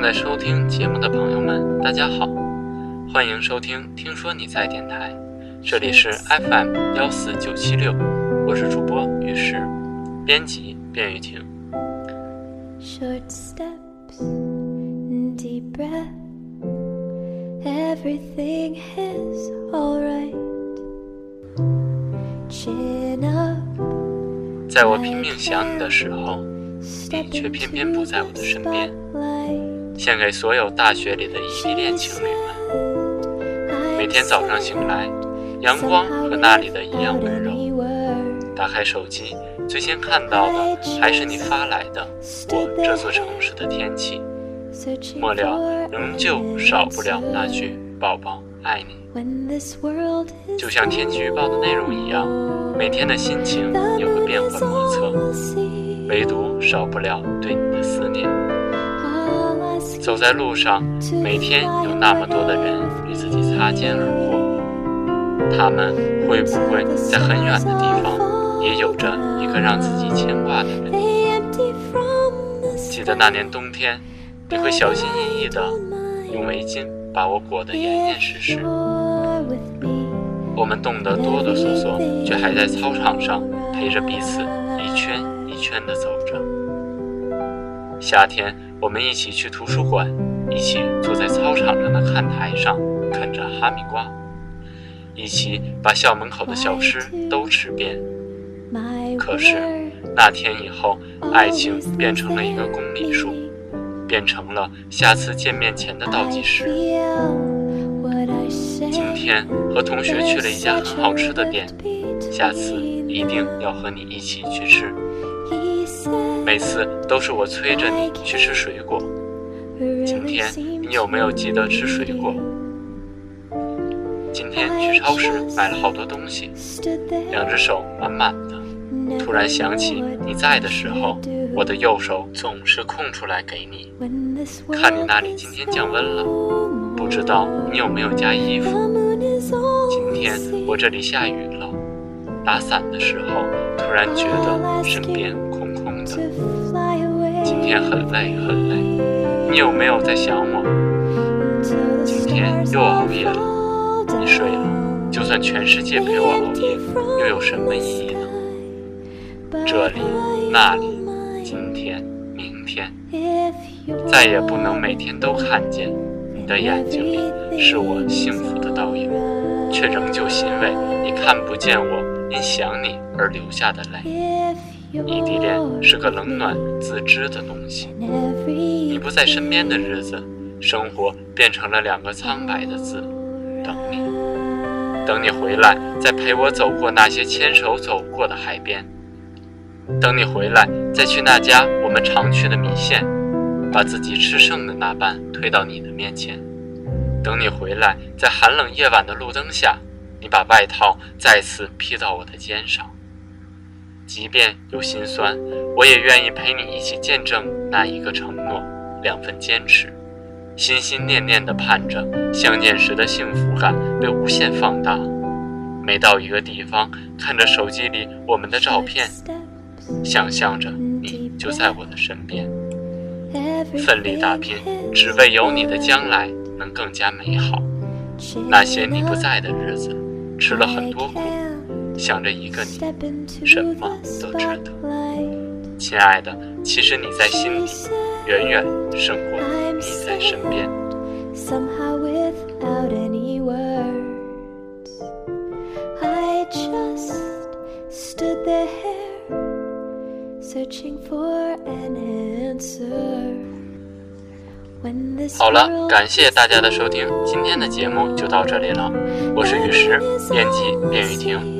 正在收听节目的朋友们，大家好，欢迎收听《听说你在电台》，这里是 FM 幺四九七六，我是主播于石，编辑卞玉婷。Short steps, deep breath. Everything is alright. Chin up, 在我拼命想你的时候，你却偏偏不在我的身边。献给所有大学里的异地恋情侣们。每天早上醒来，阳光和那里的一样温柔。打开手机，最先看到的还是你发来的我这座城市的天气。末了，仍旧少不了那句“宝宝爱你”。就像天气预报的内容一样，每天的心情也会变幻莫测，唯独少不了对你的思念。走在路上，每天有那么多的人与自己擦肩而过，他们会不会在很远的地方，也有着一个让自己牵挂的人？记得那年冬天，你会小心翼翼地用围巾把我裹得严严实实。我们冻得哆哆嗦嗦，却还在操场上陪着彼此一圈一圈地走着。夏天，我们一起去图书馆，一起坐在操场上的看台上啃着哈密瓜，一起把校门口的小吃都吃遍。可是那天以后，爱情变成了一个公里数，变成了下次见面前的倒计时。今天和同学去了一家很好吃的店，下次一定要和你一起去吃。每次都是我催着你去吃水果，今天你有没有记得吃水果？今天去超市买了好多东西，两只手满满的。突然想起你在的时候，我的右手总是空出来给你。看你那里今天降温了，不知道你有没有加衣服？今天我这里下雨了，打伞的时候突然觉得身边。今天很累很累，你有没有在想我？今天又熬夜了，你睡了，就算全世界陪我熬夜，又有什么意义呢？这里、那里，今天、明天，再也不能每天都看见你的眼睛里是我幸福的倒影，却仍旧欣慰你看不见我因想你而流下的泪。异地恋是个冷暖自知的东西，你不在身边的日子，生活变成了两个苍白的字，等你，等你回来，再陪我走过那些牵手走过的海边。等你回来，再去那家我们常去的米线，把自己吃剩的那半推到你的面前。等你回来，在寒冷夜晚的路灯下，你把外套再次披到我的肩上。即便有心酸，我也愿意陪你一起见证那一个承诺，两份坚持，心心念念地盼着相见时的幸福感被无限放大。每到一个地方，看着手机里我们的照片。想象着你就在我的身边，奋力打拼，只为有你的将来能更加美好。那些你不在的日子，吃了很多苦，想着一个你，什么都值得。亲爱的，其实你在心里，远远胜过你在身边。Somehow without any words, I just stood there. Searching for an answer. When this 好了感谢大家的收听，今天的节目就到这里了。我是雨石，编辑卞雨婷，